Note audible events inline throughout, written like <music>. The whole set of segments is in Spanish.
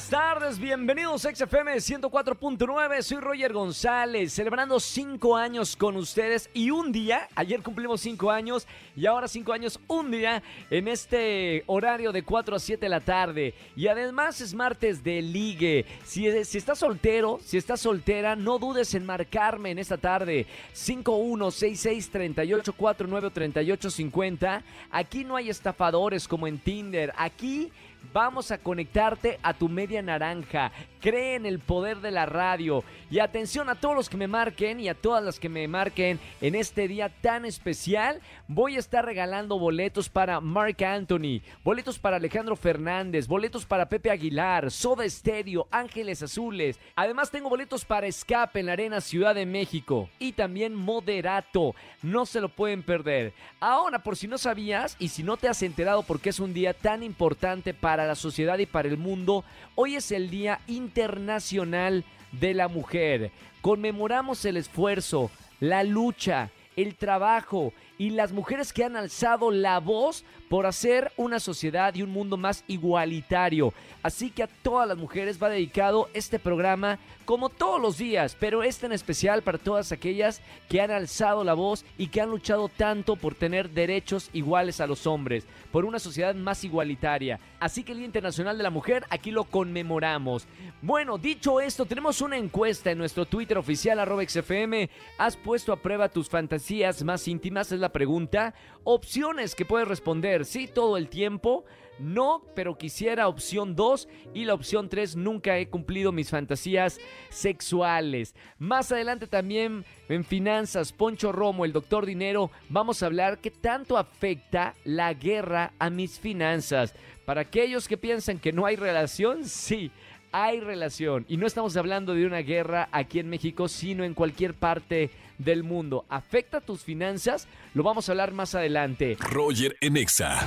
Buenas tardes, bienvenidos a XFM 104.9, soy Roger González, celebrando cinco años con ustedes. Y un día, ayer cumplimos cinco años y ahora cinco años, un día en este horario de 4 a 7 de la tarde. Y además es martes de ligue, si, si estás soltero, si estás soltera, no dudes en marcarme en esta tarde, 516638493850, aquí no hay estafadores como en Tinder, aquí Vamos a conectarte a tu media naranja. Cree en el poder de la radio. Y atención a todos los que me marquen y a todas las que me marquen en este día tan especial. Voy a estar regalando boletos para Mark Anthony, boletos para Alejandro Fernández, boletos para Pepe Aguilar, Soda Stereo, Ángeles Azules. Además tengo boletos para Escape en la Arena Ciudad de México. Y también Moderato. No se lo pueden perder. Ahora, por si no sabías y si no te has enterado porque es un día tan importante para para la sociedad y para el mundo, hoy es el Día Internacional de la Mujer. Conmemoramos el esfuerzo, la lucha, el trabajo y las mujeres que han alzado la voz por hacer una sociedad y un mundo más igualitario. Así que a todas las mujeres va dedicado este programa como todos los días, pero este en especial para todas aquellas que han alzado la voz y que han luchado tanto por tener derechos iguales a los hombres, por una sociedad más igualitaria. Así que el Día Internacional de la Mujer aquí lo conmemoramos. Bueno, dicho esto, tenemos una encuesta en nuestro Twitter oficial arroba XFM. ¿Has puesto a prueba tus fantasías más íntimas? Pregunta. Opciones que puedes responder, sí, todo el tiempo. No, pero quisiera opción 2 y la opción 3 nunca he cumplido mis fantasías sexuales. Más adelante también en finanzas, Poncho Romo, el doctor Dinero, vamos a hablar qué tanto afecta la guerra a mis finanzas. Para aquellos que piensan que no hay relación, sí. Hay relación y no estamos hablando de una guerra aquí en México, sino en cualquier parte del mundo. ¿Afecta tus finanzas? Lo vamos a hablar más adelante. Roger Enexa.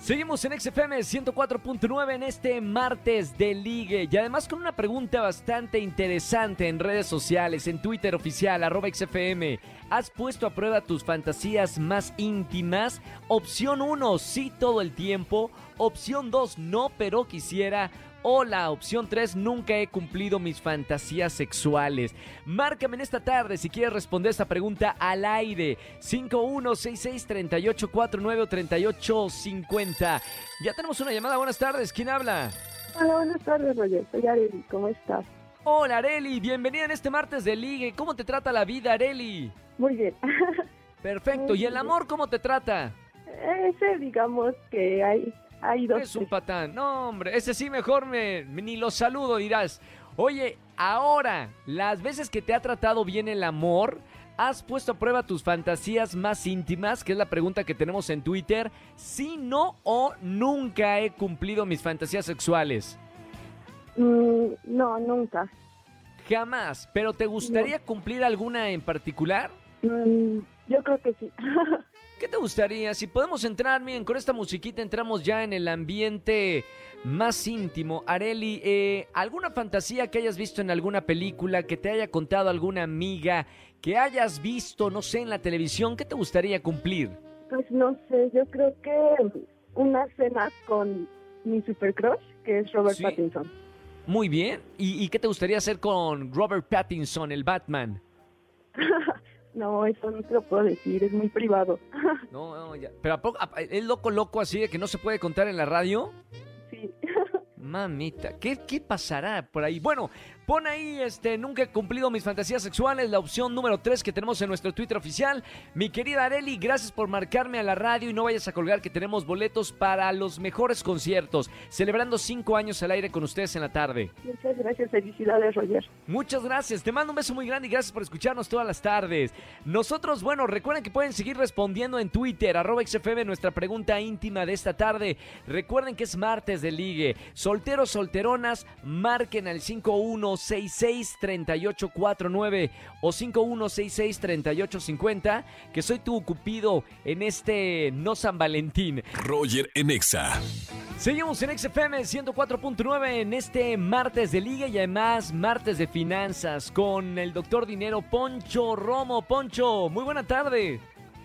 Seguimos en XFM 104.9 en este martes de ligue y además con una pregunta bastante interesante en redes sociales, en Twitter oficial, arroba XFM. ¿Has puesto a prueba tus fantasías más íntimas? Opción 1, sí todo el tiempo. Opción 2, no, pero quisiera. O la opción 3, nunca he cumplido mis fantasías sexuales. Márcame en esta tarde si quieres responder esta pregunta al aire. 5166-3849-3850. Ya tenemos una llamada. Buenas tardes. ¿Quién habla? Hola, buenas tardes, Roger. Soy Areli. ¿Cómo estás? Hola, Areli. Bienvenida en este martes de Ligue. ¿Cómo te trata la vida, Areli? Muy bien. <laughs> Perfecto. ¿Y el amor cómo te trata? Ese, digamos que hay hay dos. Es un patán. No, hombre, ese sí mejor me, ni lo saludo, dirás. Oye, ahora, las veces que te ha tratado bien el amor, ¿has puesto a prueba tus fantasías más íntimas? Que es la pregunta que tenemos en Twitter. Sí, no o nunca he cumplido mis fantasías sexuales. Mm, no, nunca. Jamás. ¿Pero te gustaría cumplir alguna en particular? Mm, yo creo que sí. <laughs> ¿Qué te gustaría? Si podemos entrar, miren, con esta musiquita entramos ya en el ambiente más íntimo. Areli, eh, ¿alguna fantasía que hayas visto en alguna película, que te haya contado alguna amiga, que hayas visto, no sé, en la televisión, ¿qué te gustaría cumplir? Pues no sé, yo creo que una cena con mi super crush, que es Robert Pattinson. Muy bien. ¿Y, ¿Y qué te gustaría hacer con Robert Pattinson, el Batman? <laughs> No, eso no te lo puedo decir, es muy privado. <laughs> No, no, ya. Pero ¿a poco, ¿es loco, loco así de que no se puede contar en la radio? Mamita, ¿qué, ¿qué pasará por ahí? Bueno, Pon ahí, este, nunca he cumplido mis fantasías sexuales, la opción número 3 que tenemos en nuestro Twitter oficial. Mi querida Areli, gracias por marcarme a la radio y no vayas a colgar que tenemos boletos para los mejores conciertos, celebrando cinco años al aire con ustedes en la tarde. Muchas gracias, felicidades, Roger. Muchas gracias, te mando un beso muy grande y gracias por escucharnos todas las tardes. Nosotros, bueno, recuerden que pueden seguir respondiendo en Twitter, arroba XFM, nuestra pregunta íntima de esta tarde. Recuerden que es martes de ligue. Solteros, solteronas, marquen al 51 5166-3849 o 5166-3850, que soy tu cupido en este no San Valentín. Roger Enexa. Seguimos en XFM 104.9 en este martes de liga y además martes de finanzas con el doctor dinero Poncho Romo. Poncho, muy buena tarde.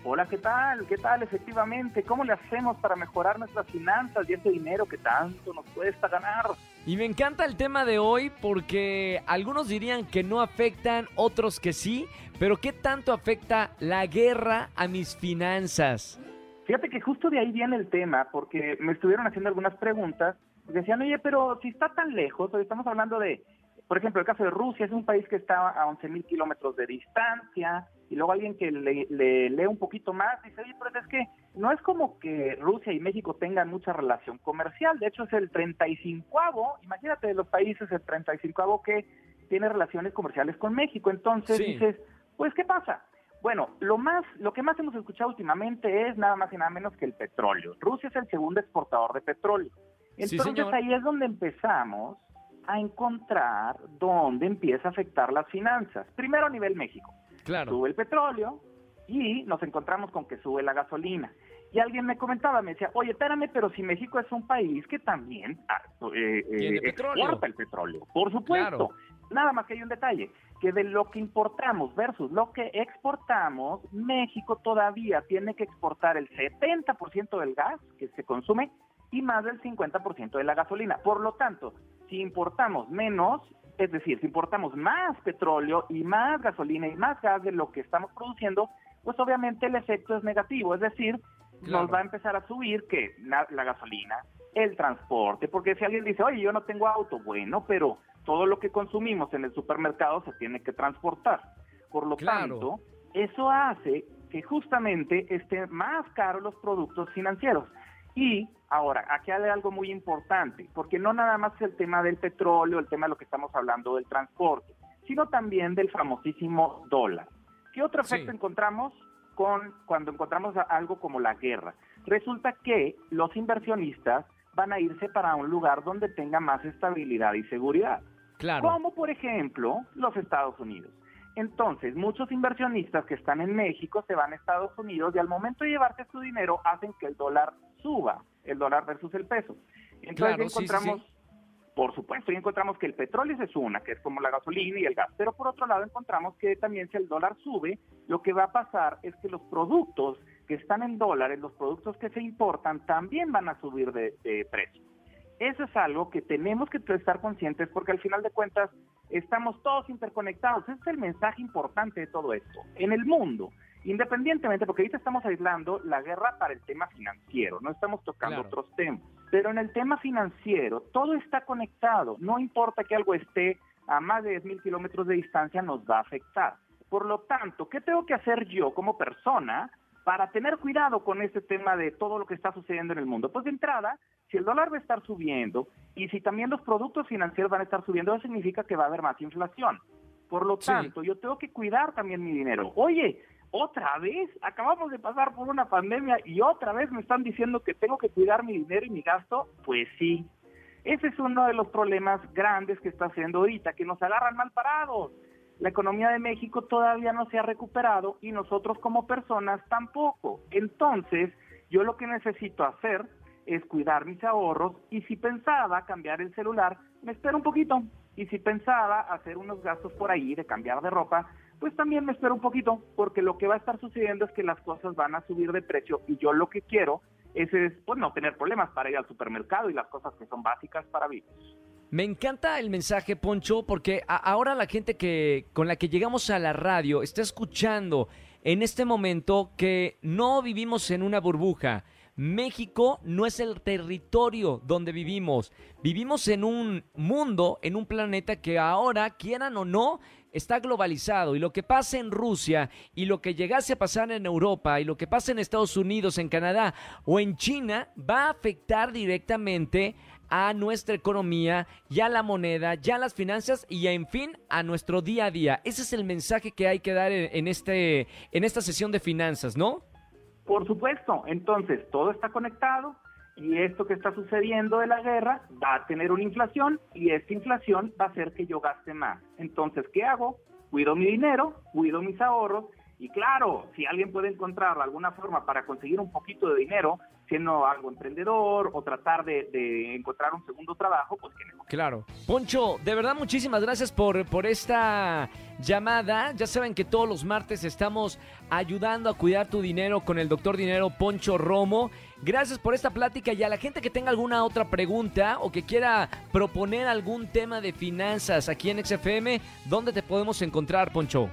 Hola, ¿qué tal? ¿Qué tal? Efectivamente, ¿cómo le hacemos para mejorar nuestras finanzas y ese dinero que tanto nos cuesta ganar? Y me encanta el tema de hoy porque algunos dirían que no afectan, otros que sí, pero ¿qué tanto afecta la guerra a mis finanzas? Fíjate que justo de ahí viene el tema, porque me estuvieron haciendo algunas preguntas. Decían, oye, pero si está tan lejos, hoy estamos hablando de, por ejemplo, el caso de Rusia, es un país que está a 11.000 kilómetros de distancia, y luego alguien que le, lee un poquito más dice, oye, pero es que no es como que Rusia y México tengan mucha relación comercial, de hecho es el 35avo, imagínate de los países el 35avo que tiene relaciones comerciales con México, entonces dices, pues ¿qué pasa? Bueno, lo más, lo que más hemos escuchado últimamente es nada más y nada menos que el petróleo. Rusia es el segundo exportador de petróleo. Entonces ahí es donde empezamos a encontrar dónde empieza a afectar las finanzas. Primero a nivel México. Claro. Sube el petróleo y nos encontramos con que sube la gasolina. Y alguien me comentaba, me decía, oye, espérame, pero si México es un país que también ah, eh, eh, exporta el petróleo. Por supuesto. Nada más que hay un detalle que de lo que importamos versus lo que exportamos, México todavía tiene que exportar el 70% del gas que se consume y más del 50% de la gasolina. Por lo tanto, si importamos menos, es decir, si importamos más petróleo y más gasolina y más gas de lo que estamos produciendo, pues obviamente el efecto es negativo, es decir, nos va a empezar a subir que la, la gasolina, el transporte, porque si alguien dice, oye, yo no tengo auto, bueno, pero todo lo que consumimos en el supermercado se tiene que transportar. Por lo tanto, eso hace que justamente estén más caros los productos financieros. Y ahora, aquí hay algo muy importante, porque no nada más es el tema del petróleo, el tema de lo que estamos hablando del transporte, sino también del famosísimo dólar. ¿Qué otro efecto encontramos con cuando encontramos algo como la guerra? Resulta que los inversionistas van a irse para un lugar donde tenga más estabilidad y seguridad. Como por ejemplo los Estados Unidos. Entonces, muchos inversionistas que están en México se van a Estados Unidos y al momento de llevarse su dinero hacen que el dólar suba, el dólar versus el peso. Entonces encontramos, por supuesto, y encontramos que el petróleo es una, que es como la gasolina y el gas, pero por otro lado encontramos que también si el dólar sube, lo que va a pasar es que los productos que están en dólares, los productos que se importan, también van a subir de precio. Eso es algo que tenemos que estar conscientes porque al final de cuentas estamos todos interconectados. Ese es el mensaje importante de todo esto. En el mundo, independientemente, porque ahorita estamos aislando la guerra para el tema financiero, no estamos tocando otros temas, pero en el tema financiero todo está conectado. No importa que algo esté a más de 10.000 kilómetros de distancia, nos va a afectar. Por lo tanto, ¿qué tengo que hacer yo como persona para tener cuidado con este tema de todo lo que está sucediendo en el mundo? Pues de entrada, si el dólar va a estar subiendo y si también los productos financieros van a estar subiendo, eso significa que va a haber más inflación. Por lo tanto, yo tengo que cuidar también mi dinero. Oye, otra vez, acabamos de pasar por una pandemia y otra vez me están diciendo que tengo que cuidar mi dinero y mi gasto. Pues sí, ese es uno de los problemas grandes que está haciendo ahorita, que nos agarran mal parados la economía de México todavía no se ha recuperado y nosotros como personas tampoco. Entonces, yo lo que necesito hacer es cuidar mis ahorros y si pensaba cambiar el celular, me espero un poquito. Y si pensaba hacer unos gastos por ahí de cambiar de ropa, pues también me espero un poquito, porque lo que va a estar sucediendo es que las cosas van a subir de precio y yo lo que quiero es, es pues, no tener problemas para ir al supermercado y las cosas que son básicas para vivir. Me encanta el mensaje, Poncho, porque ahora la gente que con la que llegamos a la radio está escuchando en este momento que no vivimos en una burbuja. México no es el territorio donde vivimos. Vivimos en un mundo, en un planeta que ahora, quieran o no, está globalizado. Y lo que pasa en Rusia y lo que llegase a pasar en Europa y lo que pasa en Estados Unidos, en Canadá o en China va a afectar directamente a nuestra economía, ya la moneda, ya las finanzas y en fin a nuestro día a día. Ese es el mensaje que hay que dar en, este, en esta sesión de finanzas, ¿no? Por supuesto, entonces todo está conectado y esto que está sucediendo de la guerra va a tener una inflación y esta inflación va a hacer que yo gaste más. Entonces, ¿qué hago? Cuido mi dinero, cuido mis ahorros y claro, si alguien puede encontrar alguna forma para conseguir un poquito de dinero, siendo algo emprendedor o tratar de, encontrar un segundo trabajo, pues que Claro. Poncho, de verdad muchísimas gracias por, por esta llamada. Ya saben que todos los martes estamos ayudando a cuidar tu dinero con el doctor Dinero Poncho Romo. Gracias por esta plática y a la gente que tenga alguna otra pregunta o que quiera proponer algún tema de finanzas aquí en XFM, ¿dónde te podemos encontrar, Poncho?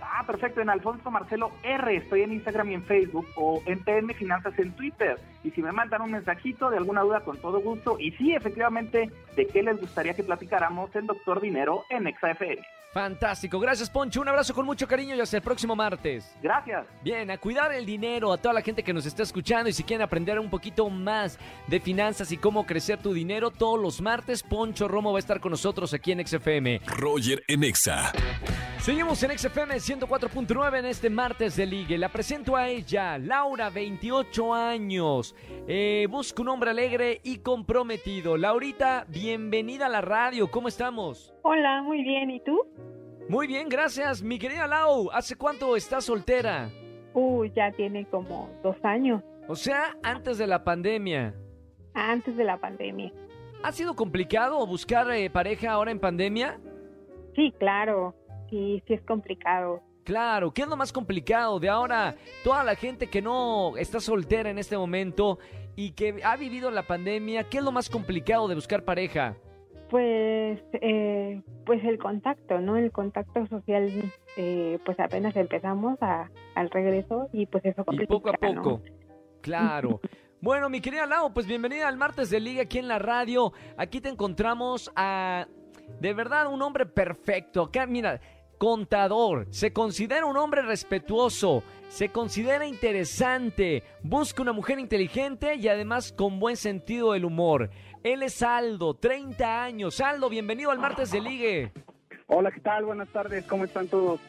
Ah, perfecto, en Alfonso Marcelo R. Estoy en Instagram y en Facebook o en PM Finanzas en Twitter. Y si me mandan un mensajito de alguna duda, con todo gusto. Y sí, efectivamente, de qué les gustaría que platicáramos el Doctor Dinero en XFM. Fantástico, gracias Poncho, un abrazo con mucho cariño y hasta el próximo martes. Gracias. Bien, a cuidar el dinero, a toda la gente que nos está escuchando y si quieren aprender un poquito más de finanzas y cómo crecer tu dinero, todos los martes Poncho Romo va a estar con nosotros aquí en XFM. Roger en Exa. Seguimos en XFM 104.9 en este martes de ligue. La presento a ella, Laura, 28 años. Eh, busca un hombre alegre y comprometido. Laurita, bienvenida a la radio. ¿Cómo estamos? Hola, muy bien. ¿Y tú? Muy bien, gracias. Mi querida Lau, ¿hace cuánto estás soltera? Uy, ya tiene como dos años. O sea, antes de la pandemia. Antes de la pandemia. ¿Ha sido complicado buscar eh, pareja ahora en pandemia? Sí, claro sí, sí es complicado. Claro, ¿qué es lo más complicado de ahora? Toda la gente que no está soltera en este momento y que ha vivido la pandemia, ¿qué es lo más complicado de buscar pareja? Pues, eh, pues el contacto, ¿no? El contacto social, eh, pues apenas empezamos a, al regreso y pues eso complica, Y poco a poco, claro. <laughs> bueno, mi querida Lau, pues bienvenida al martes de Liga aquí en la radio. Aquí te encontramos a, de verdad, un hombre perfecto. Acá, mira, contador, se considera un hombre respetuoso, se considera interesante, busca una mujer inteligente y además con buen sentido del humor. Él es Aldo, 30 años. Aldo, bienvenido al martes de ligue. Hola, ¿qué tal? Buenas tardes, ¿cómo están todos?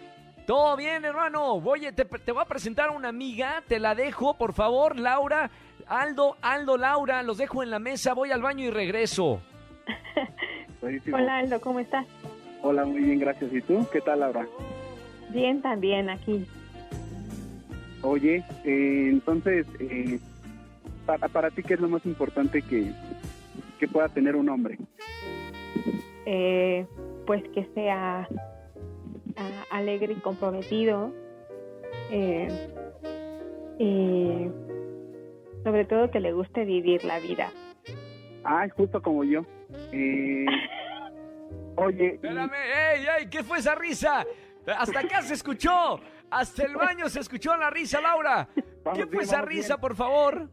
Todo bien, hermano. Oye, te, te voy a presentar a una amiga, te la dejo, por favor, Laura. Aldo, Aldo, Laura, los dejo en la mesa, voy al baño y regreso. <laughs> Hola, Aldo, ¿cómo estás? Hola, muy bien, gracias. ¿Y tú? ¿Qué tal, Laura? Bien, también aquí. Oye, eh, entonces, eh, para, para, ti, ¿qué es lo más importante que, que pueda tener un hombre? Eh, pues que sea ah, alegre y comprometido. y sobre todo que le guste vivir la vida. Ah, justo como yo. Eh, Oye. Espérame, ey, ey, ¿qué fue esa risa? Hasta acá se escuchó. Hasta el baño se escuchó la risa, Laura. ¿Qué fue esa risa, por favor?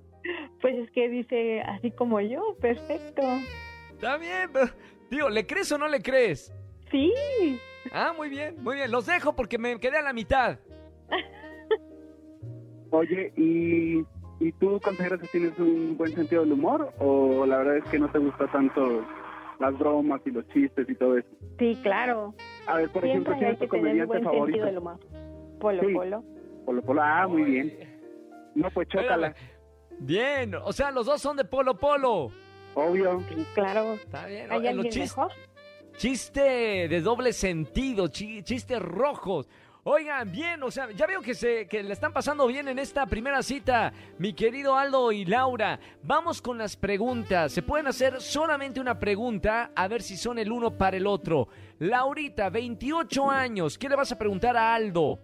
Pues es que dice así como yo, perfecto. Está bien, pero, digo, ¿le crees o no le crees? Sí. Ah, muy bien, muy bien. Los dejo porque me quedé a la mitad. Oye, ¿y, ¿y tú consideras que tienes un buen sentido del humor o la verdad es que no te gusta tanto las bromas y los chistes y todo eso. Sí, claro. A ver, por ejemplo, ¿quién es tu comediante favorito? Polo Polo. Polo Polo, ah, muy bien. No, pues chócala. Bien, o sea, los dos son de Polo Polo. Obvio. Sí, claro. Está bien. ¿Hay alguien mejor? Chiste de doble sentido, chistes rojos. Oigan, bien, o sea, ya veo que se que le están pasando bien en esta primera cita, mi querido Aldo y Laura. Vamos con las preguntas. Se pueden hacer solamente una pregunta, a ver si son el uno para el otro. Laurita, 28 años, ¿qué le vas a preguntar a Aldo?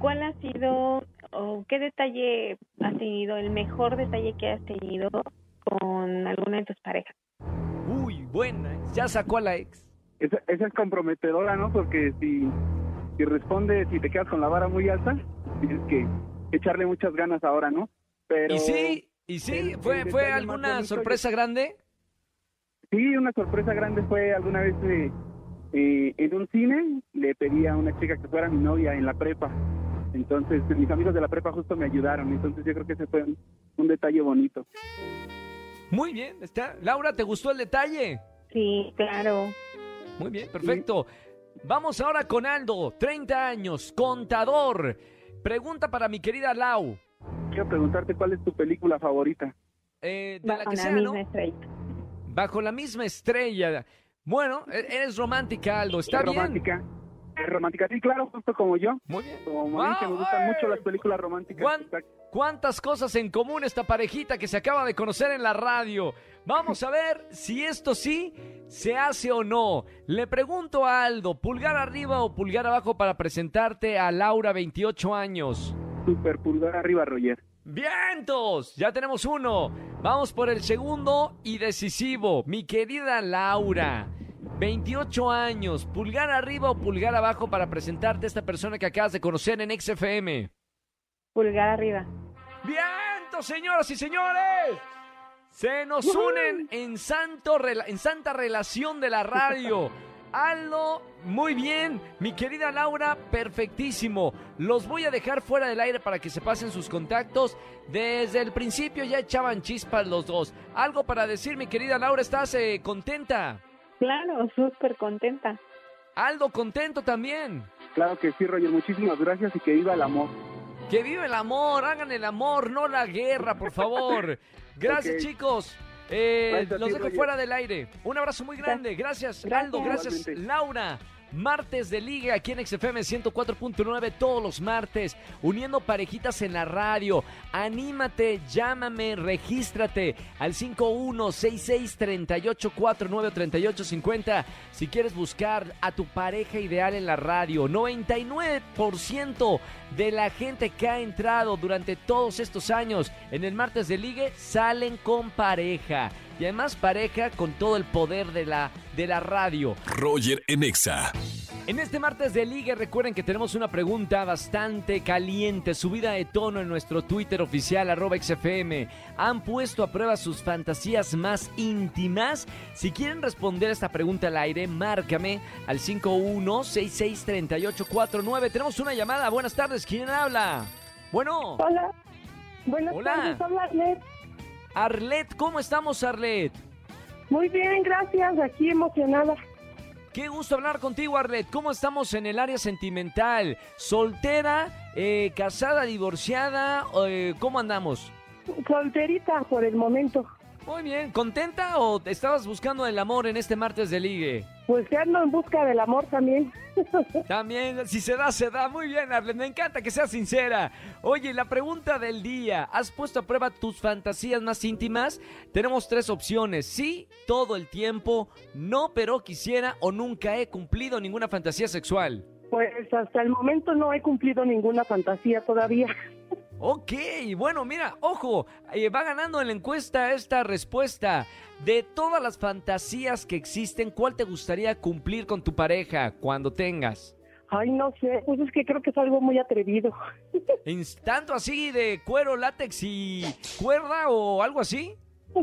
¿Cuál ha sido o qué detalle has tenido, el mejor detalle que has tenido con alguna de tus parejas? Uy, buena, ya sacó a la ex. Esa, esa es comprometedora, ¿no? Porque si si respondes y te quedas con la vara muy alta, tienes que echarle muchas ganas ahora, ¿no? Pero ¿Y sí? ¿Y sí? ¿Fue, fue alguna sorpresa grande? Sí, una sorpresa grande fue alguna vez eh, eh, en un cine, le pedí a una chica que fuera mi novia en la prepa. Entonces, mis amigos de la prepa justo me ayudaron. Entonces, yo creo que ese fue un, detalle bonito. Muy bien. Está. Laura, ¿te gustó el detalle? Sí, claro. Muy bien, perfecto. Vamos ahora con Aldo, 30 años, contador. Pregunta para mi querida Lau. Quiero preguntarte cuál es tu película favorita. eh, de la que sea, ¿no? Bajo la misma estrella. Bueno, e-, eres romántica, Aldo, ¿está bien? Romántica. Romántica, sí, claro, justo como yo. Muy bien. Como me gustan mucho las películas románticas. ¿Cuántas cosas en común esta parejita que se acaba de conocer en la radio? Vamos a ver si esto sí se hace o no. Le pregunto a Aldo, ¿pulgar arriba o pulgar abajo para presentarte a Laura, 28 años? Super pulgar arriba, Roger. ¡Vientos! Ya tenemos uno. Vamos por el segundo y decisivo. Mi querida Laura, 28 años, pulgar arriba o pulgar abajo para presentarte a esta persona que acabas de conocer en XFM. Pulgar arriba. ¡Vientos, señoras y señores! Se nos unen en, santo, en santa relación de la radio. <laughs> Aldo, muy bien. Mi querida Laura, perfectísimo. Los voy a dejar fuera del aire para que se pasen sus contactos. Desde el principio ya echaban chispas los dos. Algo para decir, mi querida Laura, ¿estás eh, contenta? Claro, súper contenta. Aldo, contento también. Claro que sí, Roger. Muchísimas gracias y que viva el amor. Que viva el amor, hagan el amor, no la guerra, por favor. <laughs> Gracias, chicos. Eh, los dejo fuera del aire. Un abrazo muy grande. Gracias, Aldo. Gracias, Laura. Martes de Liga aquí en XFM 104.9 todos los martes, uniendo parejitas en la radio. Anímate, llámame, regístrate al 516638493850 si quieres buscar a tu pareja ideal en la radio. 99% de la gente que ha entrado durante todos estos años en el Martes de Liga salen con pareja y además pareja con todo el poder de la, de la radio. Roger Enexa. En este martes de liga recuerden que tenemos una pregunta bastante caliente, subida de tono en nuestro Twitter oficial arroba XFM. ¿Han puesto a prueba sus fantasías más íntimas? Si quieren responder esta pregunta al aire, márcame al 51663849. Tenemos una llamada. Buenas tardes, ¿quién habla? Bueno. Hola. Buenas tardes, habla Arlet, ¿cómo estamos, Arlet? Muy bien, gracias, aquí emocionada. Qué gusto hablar contigo, Arlet. ¿Cómo estamos en el área sentimental? ¿Soltera, eh, casada, divorciada? Eh, ¿Cómo andamos? Solterita por el momento. Muy bien, ¿contenta o estabas buscando el amor en este martes de ligue? Pues que ando en busca del amor también. <laughs> También, si se da, se da. Muy bien, Arlen, me encanta que seas sincera. Oye, la pregunta del día, ¿has puesto a prueba tus fantasías más íntimas? Tenemos tres opciones, sí, todo el tiempo, no, pero quisiera o nunca he cumplido ninguna fantasía sexual. Pues hasta el momento no he cumplido ninguna fantasía todavía. Ok, bueno, mira, ojo, eh, va ganando en la encuesta esta respuesta. De todas las fantasías que existen, ¿cuál te gustaría cumplir con tu pareja cuando tengas? Ay, no sé, pues es que creo que es algo muy atrevido. <laughs> ¿Tanto así de cuero, látex y cuerda o algo así?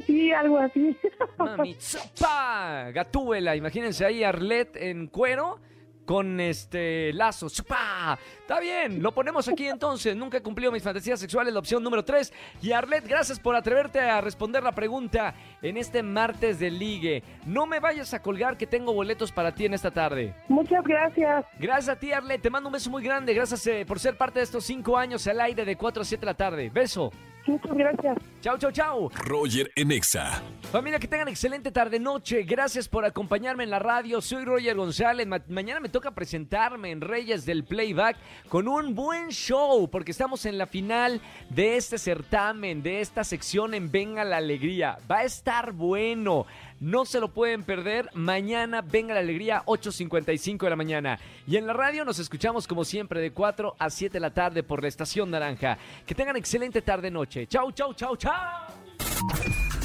Sí, algo así. <laughs> Mami, ¡pa! Gatúbela, imagínense ahí Arlet en cuero con este lazo. ¡Supa! Está bien, lo ponemos aquí entonces. Nunca he cumplido mis fantasías sexuales, la opción número 3. Y Arlet, gracias por atreverte a responder la pregunta en este martes de ligue. No me vayas a colgar que tengo boletos para ti en esta tarde. Muchas gracias. Gracias a ti, Arlet. Te mando un beso muy grande. Gracias eh, por ser parte de estos cinco años al aire de 4 a 7 de la tarde. Beso. Muchas gracias. Chao, chao, chao. Roger Enexa. Familia, que tengan excelente tarde-noche. Gracias por acompañarme en la radio. Soy Roger González. mañana me toca presentarme en Reyes del Playback con un buen show, porque estamos en la final de este certamen, de esta sección en Venga la Alegría. Va a estar bueno. No se lo pueden perder. Mañana venga la alegría, 8.55 de la mañana. Y en la radio nos escuchamos como siempre de 4 a 7 de la tarde por la Estación Naranja. Que tengan excelente tarde-noche. Chau, chau, chau, chau.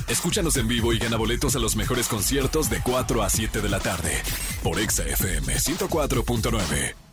Escúchanos en vivo y gana boletos a los mejores conciertos de 4 a 7 de la tarde por Exa FM 104.9.